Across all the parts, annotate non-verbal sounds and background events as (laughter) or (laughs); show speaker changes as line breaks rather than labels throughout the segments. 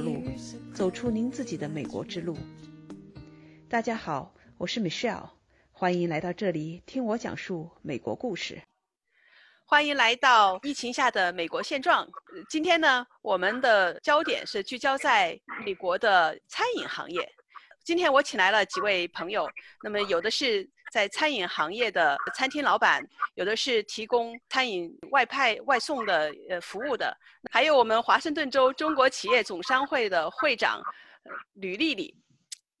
路，走出您自己的美国之路。大家好，我是 Michelle，欢迎来到这里听我讲述美国故事。欢迎来到疫情下的美国现状。今天呢，我们的焦点是聚焦在美国的餐饮行业。今天我请来了几位朋友，那么有的是在餐饮行业的餐厅老板，有的是提供餐饮外派外送的呃服务的，还有我们华盛顿州中国企业总商会的会长吕丽丽。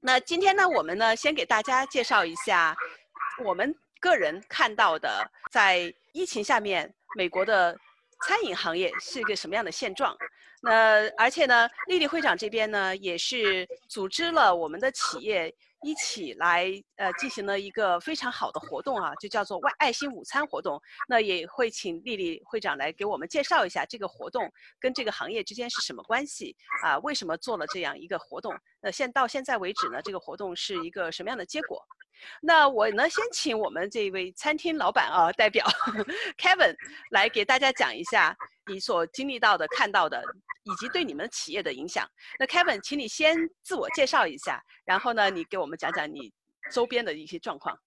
那今天呢，我们呢先给大家介绍一下我们个人看到的在。疫情下面，美国的餐饮行业是一个什么样的现状？那而且呢，丽丽会长这边呢，也是组织了我们的企业一起来呃进行了一个非常好的活动啊，就叫做“外爱心午餐”活动。那也会请丽丽会长来给我们介绍一下这个活动跟这个行业之间是什么关系啊？为什么做了这样一个活动？那现到现在为止呢，这个活动是一个什么样的结果？那我呢，先请我们这位餐厅老板啊代表 (laughs) Kevin 来给大家讲一下你所经历到的、看到的，以及对你们企业的影响。那 Kevin，请你先自我介绍一下，然后呢，你给我们讲讲你周边的一些状况。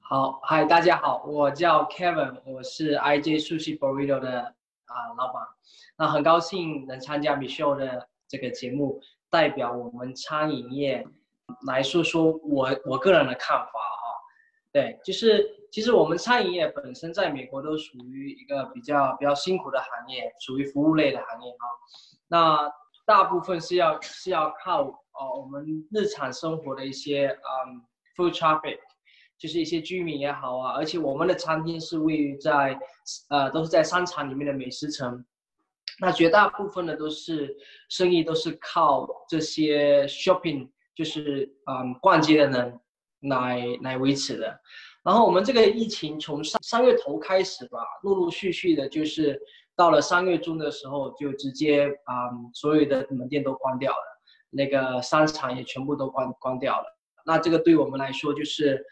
好，嗨，大家好，我叫 Kevin，我是 IJ Sushi Burrito 的啊老板。那很高兴能参加 Michelle 的这个节目，代表我们餐饮业。来说说我我个人的看法哈，对，就是其实我们餐饮业本身在美国都属于一个比较比较辛苦的行业，属于服务类的行业哈。那大部分是要是要靠哦我们日常生活的一些嗯 food traffic，就是一些居民也好啊，而且我们的餐厅是位于在呃都是在商场里面的美食城，那绝大部分的都是生意都是靠这些 shopping。就是嗯，逛街的人来来维持的。然后我们这个疫情从三三月头开始吧，陆陆续续的，就是到了三月中的时候，就直接嗯，所有的门店都关掉了，那个商场也全部都关关掉了。那这个对我们来说就是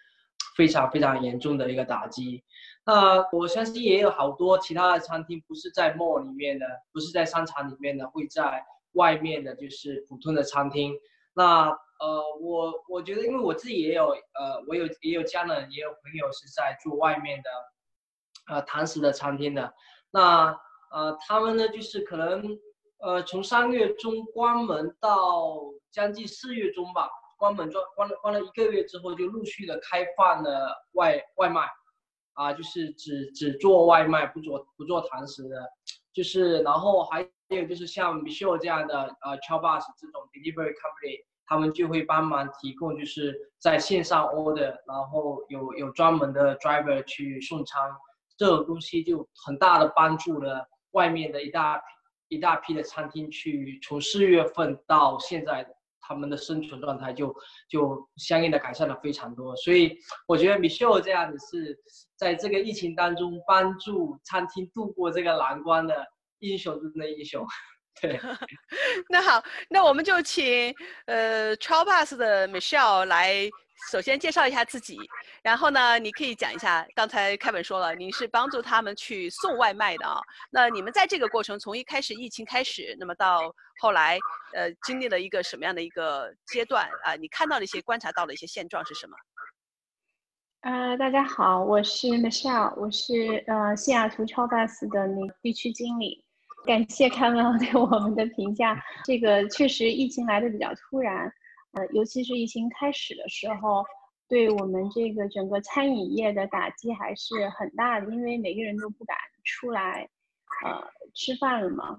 非常非常严重的一个打击。那我相信也有好多其他的餐厅，不是在 mall 里面的，不是在商场里面的，会在外面的，就是普通的餐厅。那呃，我我觉得，因为我自己也有，呃，我有也有家人，也有朋友是在做外面的，呃，堂食的餐厅的。那呃，他们呢，就是可能，呃，从三月中关门到将近四月中吧，关门关关了关了一个月之后，就陆续的开放了外外卖，啊，就是只只做外卖，不做不做堂食的，就是然后还有就是像 Michelle 这样的，呃 c h o p Bus 这种 delivery company。他们就会帮忙提供，就是在线上 order，然后有有专门的 driver 去送餐，这个东西就很大的帮助了外面的一大一大批的餐厅去从四月份到现在，他们的生存状态就就相应的改善了非常多。所以我觉得米秀这样子是在这个疫情当中帮助餐厅度过这个难关的英雄中的英雄。(laughs) 对，(laughs)
那好，那我们就请呃 t r a v l Bus 的 Michelle 来首先介绍一下自己，然后呢，你可以讲一下，刚才凯文说了，您是帮助他们去送外卖的啊。那你们在这个过程，从一开始疫情开始，那么到后来，呃，经历了一个什么样的一个阶段啊？你看到的一些、观察到的一些现状是什么？
呃，大家好，我是 Michelle，我是呃西雅图 t r a v l Bus 的那地区经理。感谢开文 (laughs) 对我们的评价。这个确实疫情来的比较突然，呃，尤其是疫情开始的时候，对我们这个整个餐饮业的打击还是很大的，因为每个人都不敢出来，呃，吃饭了嘛。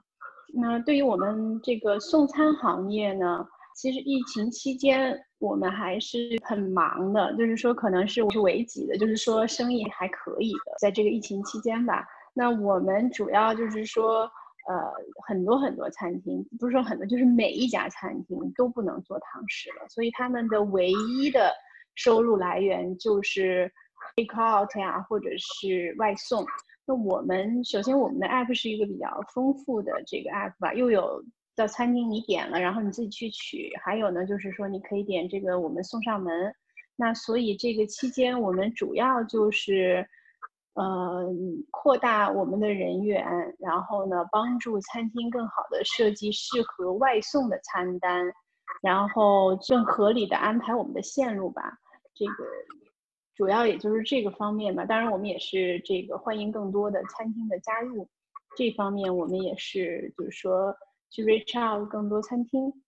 那对于我们这个送餐行业呢，其实疫情期间我们还是很忙的，就是说可能是我是危急的，就是说生意还可以的，在这个疫情期间吧。那我们主要就是说。呃，很多很多餐厅，不是说很多，就是每一家餐厅都不能做堂食了，所以他们的唯一的收入来源就是 take out 呀，或者是外送。那我们首先我们的 app 是一个比较丰富的这个 app 吧，又有到餐厅你点了，然后你自己去取，还有呢就是说你可以点这个我们送上门。那所以这个期间我们主要就是呃，扩大我们的人员，然后呢，帮助餐厅更好的设计适合外送的餐单，然后更合理的安排我们的线路吧。这个主要也就是这个方面吧。当然，我们也是这个欢迎更多的餐厅的加入，这方面我们也是就是说去 reach out 更多餐厅。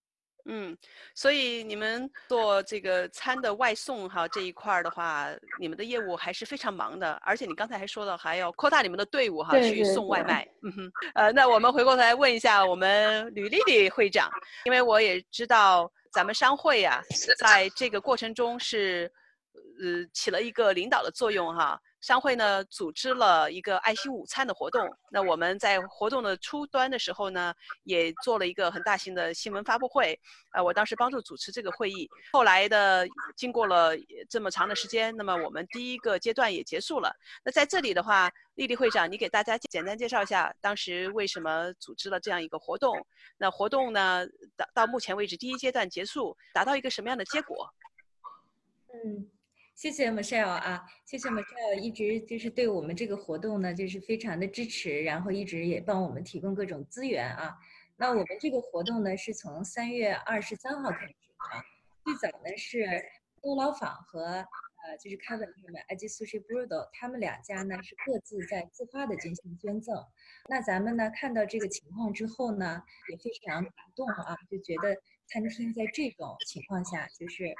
嗯，所以你们做这个餐的外送哈这一块儿的话，你们的业务还是非常忙的，而且你刚才还说了还要扩大你们的队伍哈，去送外卖。嗯哼，呃，那我们回过头来问一下我们吕丽丽会长，因为我也知道咱们商会呀，在这个过程中是呃起了一个领导的作用哈。商会呢组织了一个爱心午餐的活动，那我们在活动的初端的时候呢，也做了一个很大型的新闻发布会，呃，我当时帮助主持这个会议。后来的经过了这么长的时间，那么我们第一个阶段也结束了。那在这里的话，丽丽会长，你给大家简单介绍一下当时为什么组织了这样一个活动？那活动呢到到目前为止第一阶段结束，达到一个什么样的结果？
嗯。谢谢 Michelle 啊，谢谢 Michelle 一直就是对我们这个活动呢，就是非常的支持，然后一直也帮我们提供各种资源啊。那我们这个活动呢，是从三月二十三号开始啊。最早呢是多劳坊和呃就是 Kevin 他们 i g Sushi Brudo 他们两家呢是各自在自发的进行捐赠。那咱们呢看到这个情况之后呢，也非常感动啊，就觉得餐厅在这种情况下就是。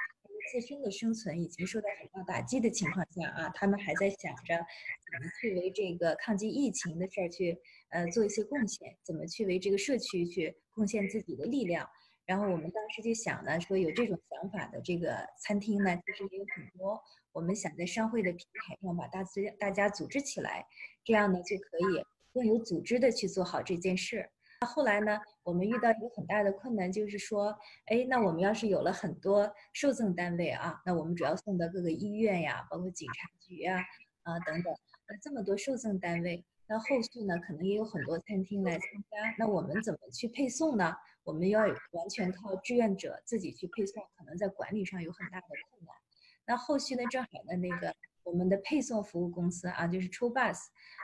自身的生存已经受到很大打击的情况下啊，他们还在想着怎么去为这个抗击疫情的事儿去呃做一些贡献，怎么去为这个社区去贡献自己的力量。然后我们当时就想呢，说有这种想法的这个餐厅呢，其实也有很多。我们想在商会的平台上把大家大家组织起来，这样呢就可以更有组织的去做好这件事。那后来呢，我们遇到一个很大的困难，就是说，哎，那我们要是有了很多受赠单位啊，那我们主要送到各个医院呀，包括警察局呀，啊等等，那这么多受赠单位，那后续呢，可能也有很多餐厅来参加，那我们怎么去配送呢？我们要完全靠志愿者自己去配送，可能在管理上有很大的困难。那后续呢，正好呢，那个我们的配送服务公司啊，就是 t r u Bus，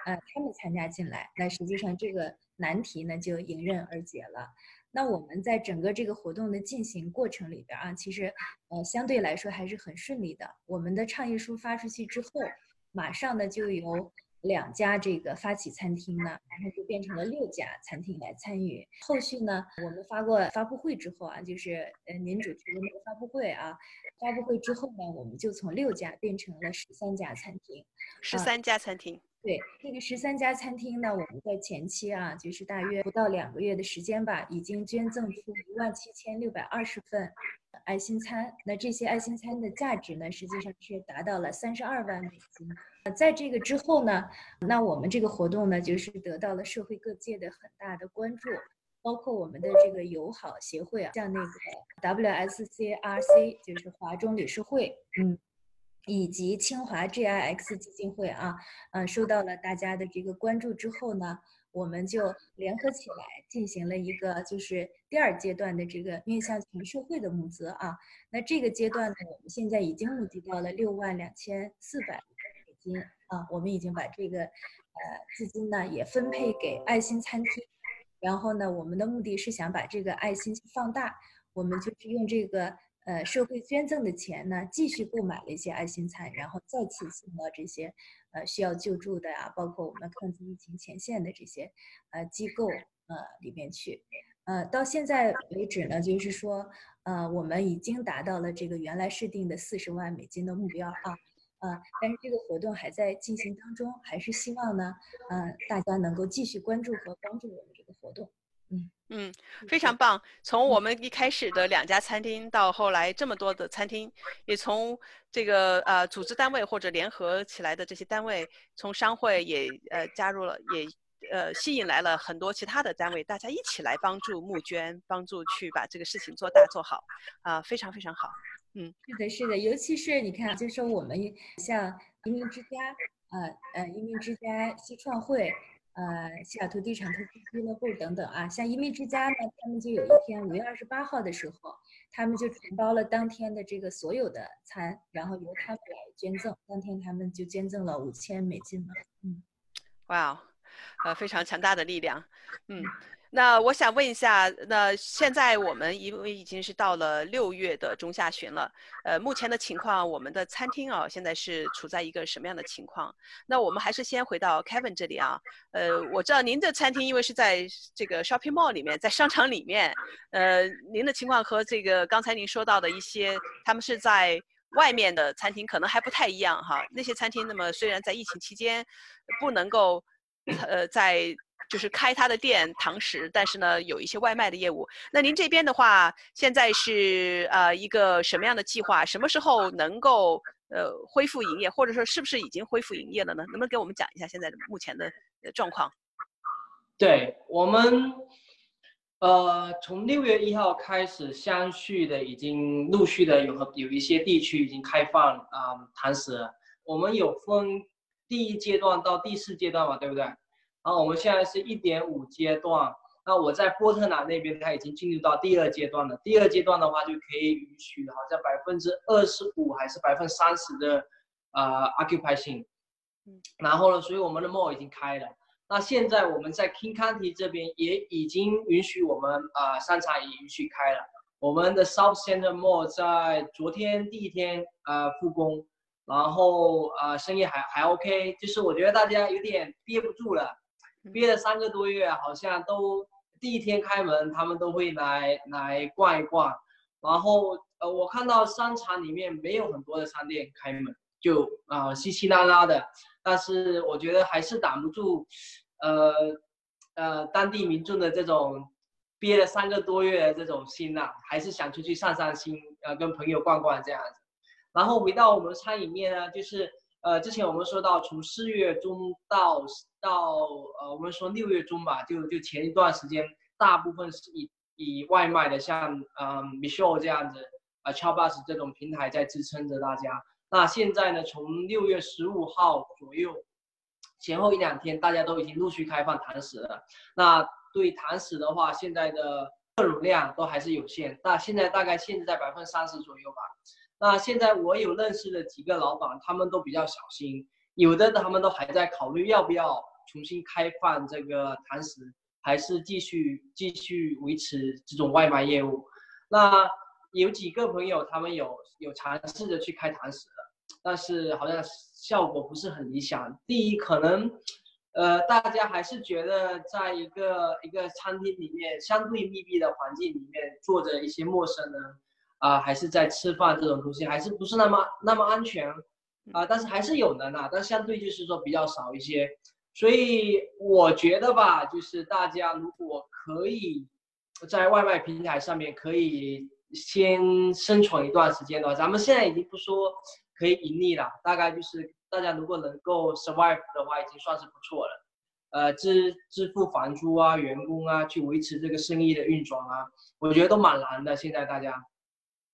呃，他们参加进来，那实际上这个。难题呢就迎刃而解了。那我们在整个这个活动的进行过程里边啊，其实呃相对来说还是很顺利的。我们的倡议书发出去之后，马上呢就由两家这个发起餐厅呢，然后就变成了六家餐厅来参与。后续呢，我们发过发布会之后啊，就是呃您主持的那个发布会啊，发布会之后呢，我们就从六家变成了十三家餐厅。
十三家餐厅。
对这个十三家餐厅呢，我们在前期啊，就是大约不到两个月的时间吧，已经捐赠出一万七千六百二十份爱心餐。那这些爱心餐的价值呢，实际上是达到了三十二万美金。在这个之后呢，那我们这个活动呢，就是得到了社会各界的很大的关注，包括我们的这个友好协会啊，像那个 WSCRC，就是华中理事会，嗯。以及清华 GIX 基金会啊，嗯，受到了大家的这个关注之后呢，我们就联合起来进行了一个就是第二阶段的这个面向全社会的募资啊。那这个阶段呢，我们现在已经募集到了六万两千四百美金啊，我们已经把这个呃资金呢也分配给爱心餐厅，然后呢，我们的目的是想把这个爱心放大，我们就是用这个。呃，社会捐赠的钱呢，继续购买了一些爱心餐，然后再次送到这些呃需要救助的呀，包括我们抗击疫情前线的这些呃机构呃里面去。呃，到现在为止呢，就是说呃我们已经达到了这个原来设定的四十万美金的目标啊，呃，但是这个活动还在进行当中，还是希望呢，嗯，大家能够继续关注和帮助我们这个活动。
嗯嗯，非常棒。从我们一开始的两家餐厅，到后来这么多的餐厅，也从这个呃组织单位或者联合起来的这些单位，从商会也呃加入了，也呃吸引来了很多其他的单位，大家一起来帮助募捐，帮助去把这个事情做大做好，啊，非常非常好。
嗯，是的，是的，尤其是你看，就说我们像移民之家，呃呃，移民之家西创会。呃，西雅图地产投资俱乐部等等啊，像移民之家呢，他们就有一天五月二十八号的时候，他们就承包了当天的这个所有的餐，然后由他们来捐赠。当天他们就捐赠了五千美金嘛。嗯，
哇，呃，非常强大的力量。嗯。那我想问一下，那现在我们因为已经是到了六月的中下旬了，呃，目前的情况，我们的餐厅啊，现在是处在一个什么样的情况？那我们还是先回到 Kevin 这里啊，呃，我知道您的餐厅因为是在这个 shopping mall 里面，在商场里面，呃，您的情况和这个刚才您说到的一些，他们是在外面的餐厅可能还不太一样哈。那些餐厅那么虽然在疫情期间不能够，呃，在就是开他的店堂食，但是呢，有一些外卖的业务。那您这边的话，现在是呃一个什么样的计划？什么时候能够呃恢复营业，或者说是不是已经恢复营业了呢？能不能给我们讲一下现在的目前的状况？
对我们，呃，从六月一号开始，相续的已经陆续的有有一些地区已经开放啊堂食。我们有分第一阶段到第四阶段嘛，对不对？然后我们现在是一点五阶段，那我在波特兰那边，它已经进入到第二阶段了。第二阶段的话，就可以允许好像百分之二十五还是百分之三十的呃 occupation。嗯，然后呢，所以我们的 mall 已经开了。那现在我们在 King County 这边也已经允许我们啊商场也允许开了。我们的 South Center Mall 在昨天第一天呃复工，然后啊生意还还 OK，就是我觉得大家有点憋不住了。憋了三个多月，好像都第一天开门，他们都会来来逛一逛。然后呃，我看到商场里面没有很多的商店开门，就啊稀稀拉拉的。但是我觉得还是挡不住，呃呃当地民众的这种憋了三个多月的这种心呐，还是想出去散散心，呃跟朋友逛逛这样子。然后回到我们餐饮业呢，就是。呃，之前我们说到，从四月中到到呃，我们说六月中吧，就就前一段时间，大部分是以以外卖的，像嗯 Michelle 这样子，啊 c h o p Bus 这种平台在支撑着大家。那现在呢，从六月十五号左右，前后一两天，大家都已经陆续开放堂食了。那对堂食的话，现在的客流量都还是有限，那现在大概限制在百分之三十左右吧。那现在我有认识的几个老板，他们都比较小心，有的他们都还在考虑要不要重新开放这个堂食，还是继续继续维持这种外卖业务。那有几个朋友他们有有尝试着去开堂食，但是好像效果不是很理想。第一，可能呃大家还是觉得在一个一个餐厅里面相对密闭的环境里面坐着一些陌生人。啊，还是在吃饭这种东西，还是不是那么那么安全啊？但是还是有人呐，但相对就是说比较少一些。所以我觉得吧，就是大家如果可以在外卖平台上面可以先生存一段时间的话，咱们现在已经不说可以盈利了，大概就是大家如果能够 survive 的话，已经算是不错了。呃，支支付房租啊，员工啊，去维持这个生意的运转啊，我觉得都蛮难的。现在大家。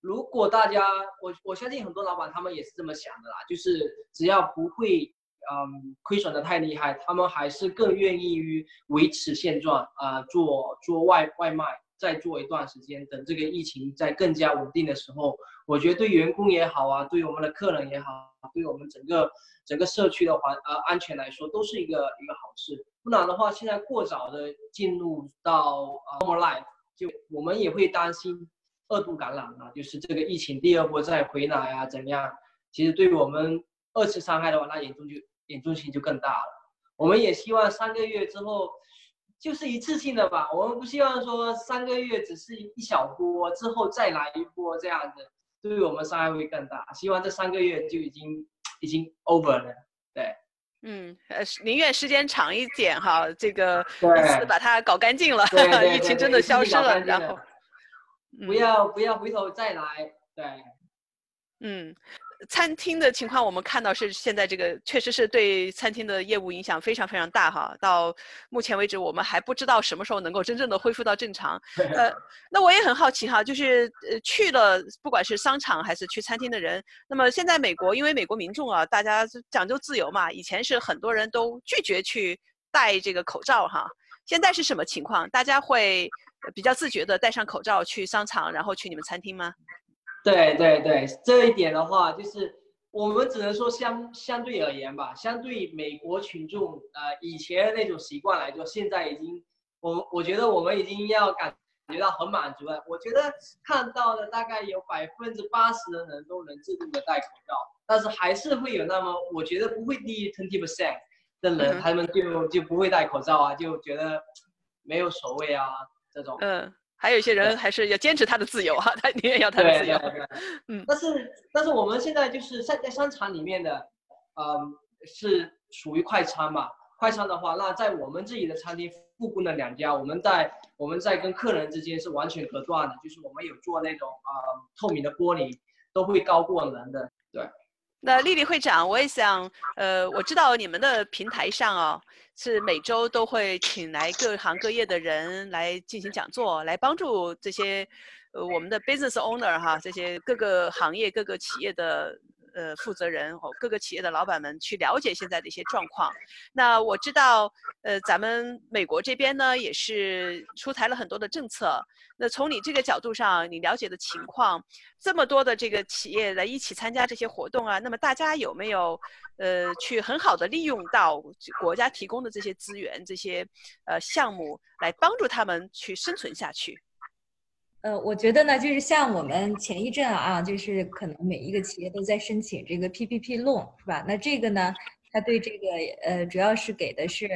如果大家，我我相信很多老板他们也是这么想的啦，就是只要不会，嗯，亏损的太厉害，他们还是更愿意于维持现状啊，做做外外卖，再做一段时间，等这个疫情在更加稳定的时候，我觉得对员工也好啊，对我们的客人也好，对我们整个整个社区的环呃安全来说，都是一个一个好事。不然的话，现在过早的进入到 normal life，就我们也会担心。二度感染啊，就是这个疫情第二波再回来啊，怎样？其实对于我们二次伤害的话，那严重就严重性就更大了。我们也希望三个月之后就是一次性的吧，我们不希望说三个月只是一小波之后再来一波这样子，对于我们伤害会更大。希望这三个月就已经已经 over 了，对。
嗯，呃，宁愿时间长一点哈，这个一次把它搞干净了，(laughs) 疫情真的消失了，然后。
不要不要回头再来，对，
嗯，餐厅的情况我们看到是现在这个确实是对餐厅的业务影响非常非常大哈。到目前为止，我们还不知道什么时候能够真正的恢复到正常。(laughs) 呃，那我也很好奇哈，就是呃去了不管是商场还是去餐厅的人，那么现在美国因为美国民众啊，大家讲究自由嘛，以前是很多人都拒绝去戴这个口罩哈。现在是什么情况？大家会比较自觉的戴上口罩去商场，然后去你们餐厅吗？
对对对，这一点的话，就是我们只能说相相对而言吧，相对美国群众呃以前那种习惯来说，现在已经我我觉得我们已经要感觉到很满足了。我觉得看到的大概有百分之八十的人都能自动的戴口罩，但是还是会有那么我觉得不会低于 twenty percent 的人，他们就就不会戴口罩啊，就觉得没有所谓啊这种。
嗯。还有一些人还是要坚持他的自由哈，他宁愿要他的自由。
嗯，但是但是我们现在就是在在商场里面的，嗯，是属于快餐嘛？快餐的话，那在我们自己的餐厅复工的两家，我们在我们在跟客人之间是完全隔断的，就是我们有做那种啊透明的玻璃，都会高过人的。对。
那丽丽会长，我也想，呃，我知道你们的平台上哦，是每周都会请来各行各业的人来进行讲座，来帮助这些，呃，我们的 business owner 哈，这些各个行业、各个企业的。呃，负责人和各个企业的老板们去了解现在的一些状况。那我知道，呃，咱们美国这边呢也是出台了很多的政策。那从你这个角度上，你了解的情况，这么多的这个企业来一起参加这些活动啊，那么大家有没有呃去很好的利用到国家提供的这些资源、这些呃项目，来帮助他们去生存下去？
呃，我觉得呢，就是像我们前一阵啊，就是可能每一个企业都在申请这个 PPP 弄是吧？那这个呢，它对这个呃，主要是给的是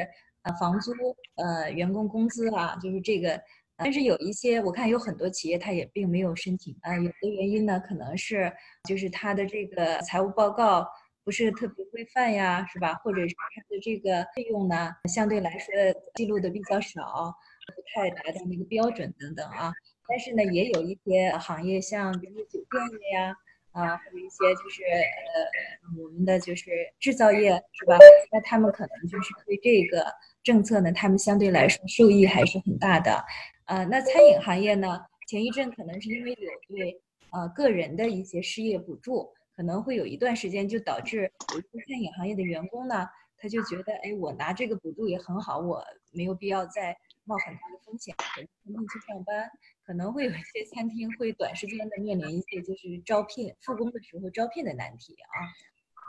呃房租、呃员工工资啊，就是这个。但是有一些我看有很多企业它也并没有申请啊，有的原因呢，可能是就是它的这个财务报告不是特别规范呀，是吧？或者是它的这个费用呢，相对来说记录的比较少，不太达到那个标准等等啊。但是呢，也有一些行业，像比如说酒店业呀，啊，还有一些就是呃，我们的就是制造业，是吧？那他们可能就是对这个政策呢，他们相对来说受益还是很大的。呃，那餐饮行业呢，前一阵可能是因为有对呃个人的一些失业补助，可能会有一段时间就导致有些餐饮行业的员工呢，他就觉得，哎，我拿这个补助也很好，我没有必要再冒很大的风险回餐厅去上班。可能会有一些餐厅会短时间的面临一些就是招聘复工的时候招聘的难题啊，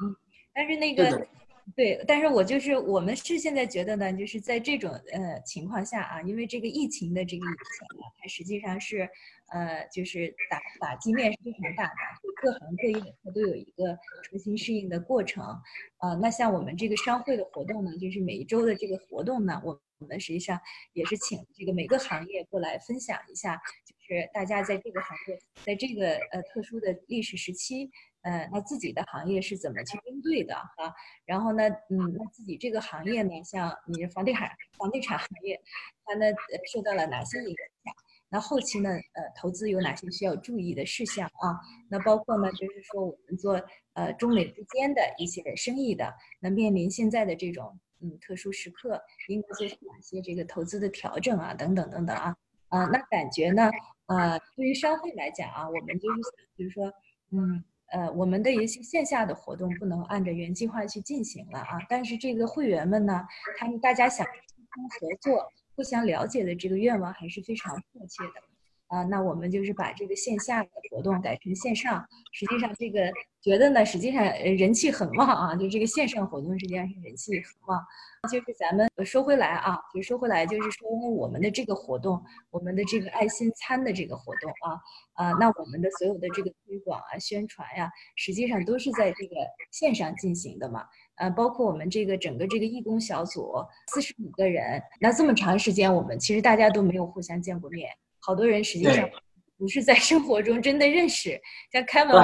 嗯，但是那个对，但是我就是我们是现在觉得呢，就是在这种呃情况下啊，因为这个疫情的这个影响啊，它实际上是呃就是打打击面是非常大的，各行各业它都有一个重新适应的过程啊。那像我们这个商会的活动呢，就是每一周的这个活动呢，我。我们实际上也是请这个每个行业过来分享一下，就是大家在这个行业，在这个呃特殊的历史时期，呃，那自己的行业是怎么去应对的哈？然后呢，嗯，那自己这个行业呢，像你房地产房地产行业，它呢受到了哪些影响？那后期呢，呃，投资有哪些需要注意的事项啊？那包括呢，就是说我们做呃中美之间的一些生意的，那面临现在的这种。嗯，特殊时刻应该做出哪些这个投资的调整啊？等等等等啊，啊，那感觉呢？呃，对于商会来讲啊，我们就是就是说，嗯，呃，我们的一些线下的活动不能按照原计划去进行了啊，但是这个会员们呢，他们大家想沟通合作、互相了解的这个愿望还是非常迫切的。啊，那我们就是把这个线下的活动改成线上。实际上，这个觉得呢，实际上人气很旺啊。就这个线上活动实际上是人气很旺。就是咱们说回来啊，就说回来，就是说我们的这个活动，我们的这个爱心餐的这个活动啊，啊，那我们的所有的这个推广啊、宣传呀，实际上都是在这个线上进行的嘛。呃，包括我们这个整个这个义工小组四十五个人，那这么长时间，我们其实大家都没有互相见过面。好多人实际上不是在生活中真的认识，像开门，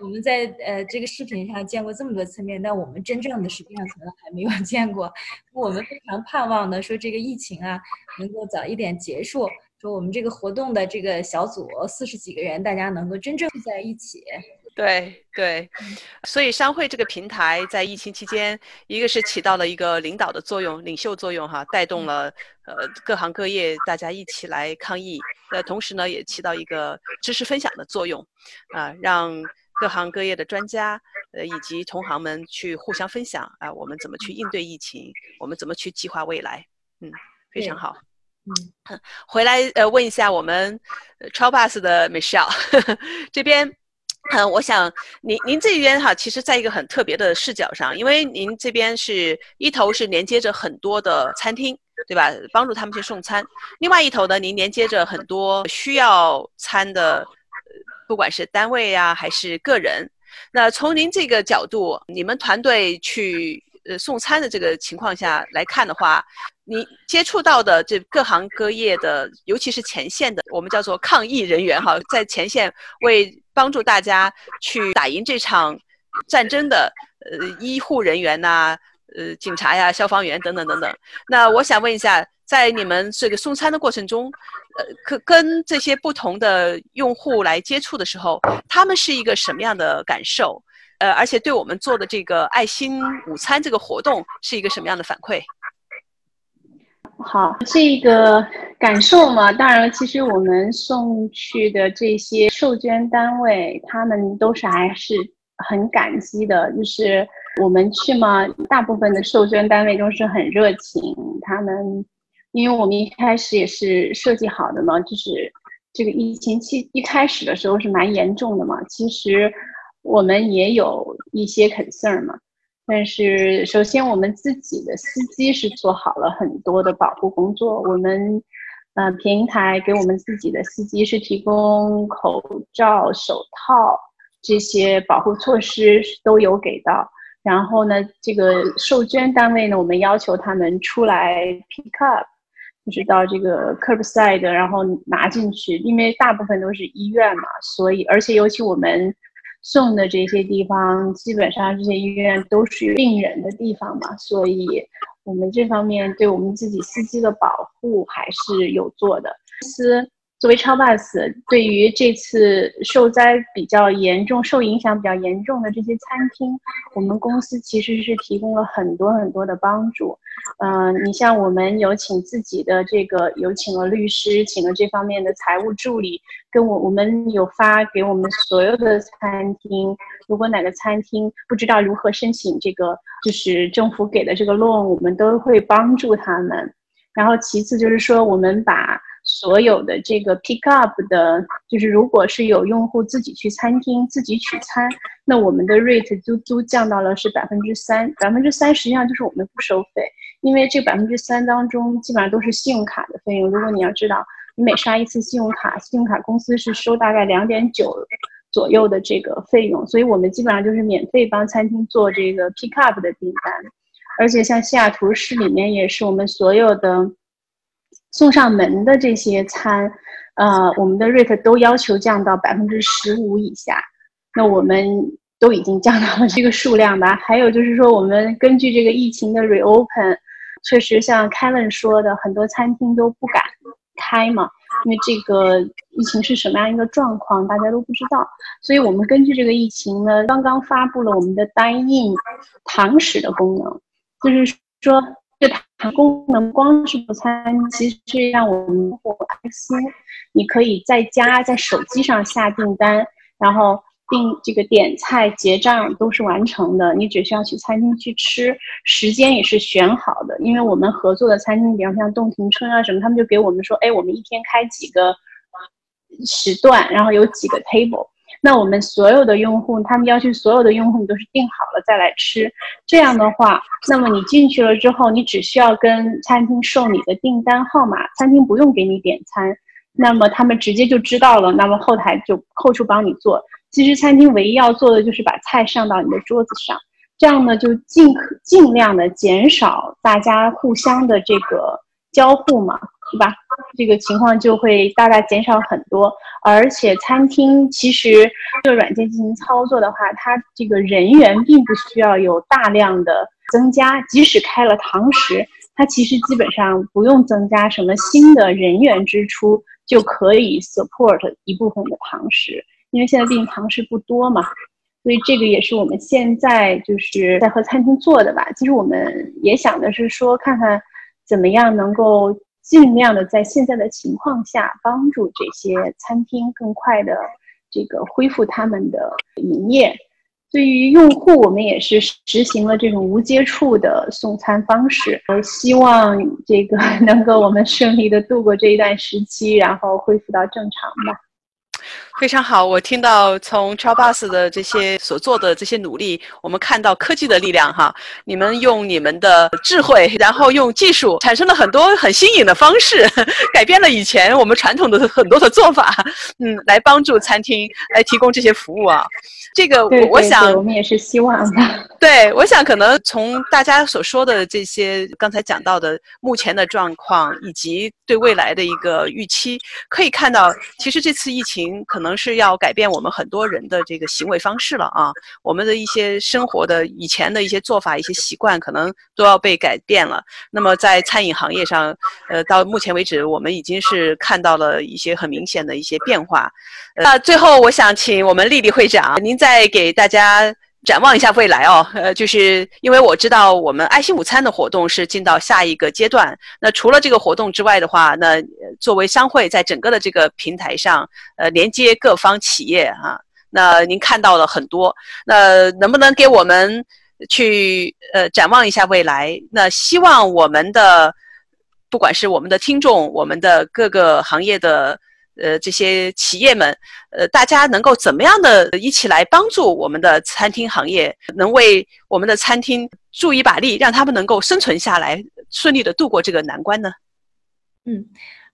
我们在呃这个视频上见过这么多次面，但我们真正的实际上可能还没有 (laughs) 见过。我们非常盼望的说这个疫情啊能够早一点结束，说我们这个活动的这个小组四十几个人，大家能够真正在一起。
对对，所以商会这个平台在疫情期间，一个是起到了一个领导的作用、领袖作用哈，带动了呃各行各业大家一起来抗疫。呃，同时呢，也起到一个知识分享的作用，啊，让各行各业的专家呃以及同行们去互相分享啊，我们怎么去应对疫情，我们怎么去计划未来，嗯，非常好。嗯，(laughs) 回来呃问一下我们超 bus 的 Michelle (laughs) 这边，嗯，我想您您这边哈，其实在一个很特别的视角上，因为您这边是一头是连接着很多的餐厅，对吧？帮助他们去送餐，另外一头呢，您连接着很多需要餐的，不管是单位呀还是个人。那从您这个角度，你们团队去呃送餐的这个情况下来看的话，你接触到的这各行各业的，尤其是前线的，我们叫做抗疫人员哈，在前线为帮助大家去打赢这场战争的呃医护人员呐，呃警察呀、消防员等等等等。那我想问一下，在你们这个送餐的过程中，呃，可跟这些不同的用户来接触的时候，他们是一个什么样的感受？呃，而且对我们做的这个爱心午餐这个活动是一个什么样的反馈？
好，这个感受嘛，当然了，其实我们送去的这些受捐单位，他们都是。还是。很感激的。就是。我们去嘛，大部分的受捐单位都是。很热情，他们。因为我们一开始也是。设计好的嘛，就是。这个疫情期一开始的时候是。蛮严重的嘛，其实我们也有一些 concern 嘛，但是首先我们自己的司机是做好了很多的保护工作，我们呃平台给我们自己的司机是提供口罩、手套这些保护措施都有给到，然后呢，这个受捐单位呢，我们要求他们出来 pick up。就是到这个 curbside，然后拿进去，因为大部分都是医院嘛，所以而且尤其我们送的这些地方，基本上这些医院都是病人的地方嘛，所以我们这方面对我们自己司机的保护还是有做的。司作为超 bus，对于这次受灾比较严重、受影响比较严重的这些餐厅，我们公司其实是提供了很多很多的帮助。嗯，你像我们有请自己的这个，有请了律师，请了这方面的财务助理，跟我我们有发给我们所有的餐厅，如果哪个餐厅不知道如何申请这个，就是政府给的这个 loan，我们都会帮助他们。然后其次就是说，我们把。所有的这个 pick up 的，就是如果是有用户自己去餐厅自己取餐，那我们的 rate 都都降到了是百分之三，百分之三实际上就是我们不收费，因为这百分之三当中基本上都是信用卡的费用。如果你要知道，你每刷一次信用卡，信用卡公司是收大概两点九左右的这个费用，所以我们基本上就是免费帮餐厅做这个 pick up 的订单，而且像西雅图市里面也是我们所有的。送上门的这些餐，呃，我们的 rate 都要求降到百分之十五以下。那我们都已经降到了这个数量吧。(laughs) 还有就是说，我们根据这个疫情的 reopen，确实像 Kevin 说的，很多餐厅都不敢开嘛，因为这个疫情是什么样一个状况，大家都不知道。所以我们根据这个疫情呢，刚刚发布了我们的 dine in 堂食的功能，就是说。这它功能光是做餐，其实是让我们用户安心。你可以在家在手机上下订单，然后订这个点菜结账都是完成的。你只需要去餐厅去吃，时间也是选好的。因为我们合作的餐厅，比方像洞庭春啊什么，他们就给我们说，哎，我们一天开几个时段，然后有几个 table。那我们所有的用户，他们要求所有的用户你都是订好了再来吃，这样的话，那么你进去了之后，你只需要跟餐厅授你的订单号码，餐厅不用给你点餐，那么他们直接就知道了，那么后台就扣除帮你做。其实餐厅唯一要做的就是把菜上到你的桌子上，这样呢就尽可尽量的减少大家互相的这个交互嘛。对吧？这个情况就会大大减少很多，而且餐厅其实这个软件进行操作的话，它这个人员并不需要有大量的增加，即使开了堂食，它其实基本上不用增加什么新的人员支出，就可以 support 一部分的堂食，因为现在毕竟堂食不多嘛，所以这个也是我们现在就是在和餐厅做的吧。其实我们也想的是说，看看怎么样能够。尽量的在现在的情况下，帮助这些餐厅更快的这个恢复他们的营业。对于用户，我们也是实行了这种无接触的送餐方式。我希望这个 (laughs) 能够我们顺利的度过这一段时期，然后恢复到正常吧。
非常好，我听到从 c h a b u s 的这些所做的这些努力，我们看到科技的力量哈。你们用你们的智慧，然后用技术，产生了很多很新颖的方式，(laughs) 改变了以前我们传统的很多的做法，嗯，来帮助餐厅来提供这些服务啊。这个我想，
我们也是希望的。(laughs)
对，我想可能从大家所说的这些刚才讲到的目前的状况，以及对未来的一个预期，可以看到，其实这次疫情可能可能是要改变我们很多人的这个行为方式了啊。我们的一些生活的以前的一些做法、一些习惯，可能都要被改变了。那么在餐饮行业上，呃，到目前为止，我们已经是看到了一些很明显的一些变化。那最后，我想请我们丽丽会长，您再给大家展望一下未来哦。呃，就是因为我知道我们爱心午餐的活动是进到下一个阶段。那除了这个活动之外的话，那作为商会在整个的这个平台上，呃，连接各方企业啊，那您看到了很多。那能不能给我们去呃展望一下未来？那希望我们的不管是我们的听众，我们的各个行业的。呃，这些企业们，呃，大家能够怎么样的一起来帮助我们的餐厅行业，能为我们的餐厅助一把力，让他们能够生存下来，顺利的度过这个难关呢？
嗯。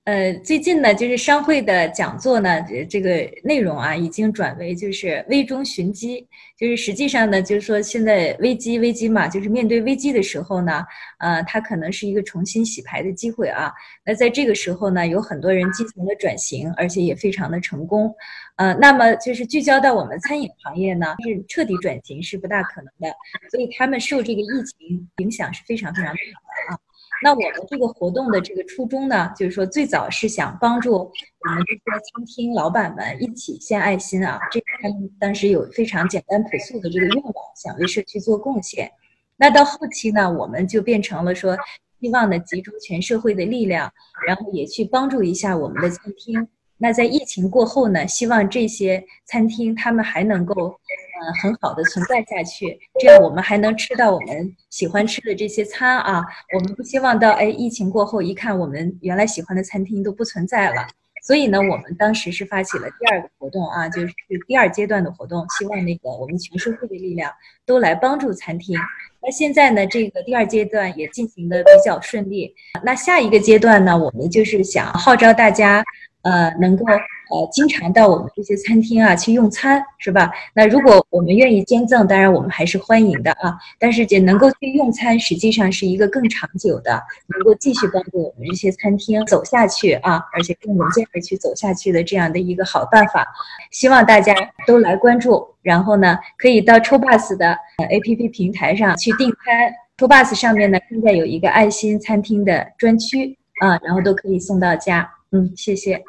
呃，最近呢，就是商会的讲座呢，这个内容啊，已经转为就是危中寻机，就是实际上呢，就是说现在危机危机嘛，就是面对危机的时候呢，呃，它可能是一个重新洗牌的机会啊。那在这个时候呢，有很多人进行了转型，而且也非常的成功。呃，那么就是聚焦到我们餐饮行业呢，是彻底转型是不大可能的，所以他们受这个疫情影响是非常非常大的啊。那我们这个活动的这个初衷呢，就是说最早是想帮助我们这些餐厅老板们一起献爱心啊，这个他们当时有非常简单朴素的这个愿望，想为社区做贡献。那到后期呢，我们就变成了说，希望呢集中全社会的力量，然后也去帮助一下我们的餐厅。那在疫情过后呢，希望这些餐厅他们还能够。呃，很好的存在下去，这样我们还能吃到我们喜欢吃的这些餐啊。我们不希望到哎，疫情过后一看，我们原来喜欢的餐厅都不存在了。所以呢，我们当时是发起了第二个活动啊，就是第二阶段的活动，希望那个我们全社会的力量都来帮助餐厅。那现在呢，这个第二阶段也进行的比较顺利。那下一个阶段呢，我们就是想号召大家，呃，能够。呃，经常到我们这些餐厅啊去用餐，是吧？那如果我们愿意捐赠，当然我们还是欢迎的啊。但是，也能够去用餐，实际上是一个更长久的，能够继续帮助我们这些餐厅走下去啊，而且更稳健的去走下去的这样的一个好办法。希望大家都来关注，然后呢，可以到抽 bus 的 APP 平台上去订餐。抽 bus 上面呢，现在有一个爱心餐厅的专区啊，然后都可以送到家。嗯，谢谢。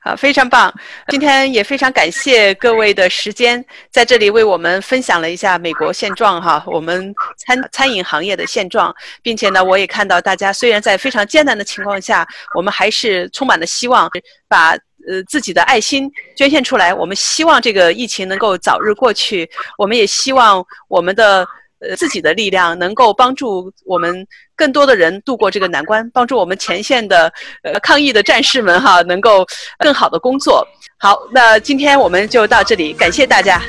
啊，非常棒！今天也非常感谢各位的时间，在这里为我们分享了一下美国现状哈，我们餐餐饮行业的现状，并且呢，我也看到大家虽然在非常艰难的情况下，我们还是充满了希望，把呃自己的爱心捐献出来。我们希望这个疫情能够早日过去，我们也希望我们的。呃，自己的力量能够帮助我们更多的人度过这个难关，帮助我们前线的呃抗疫的战士们哈，能够更好的工作。好，那今天我们就到这里，感谢大家。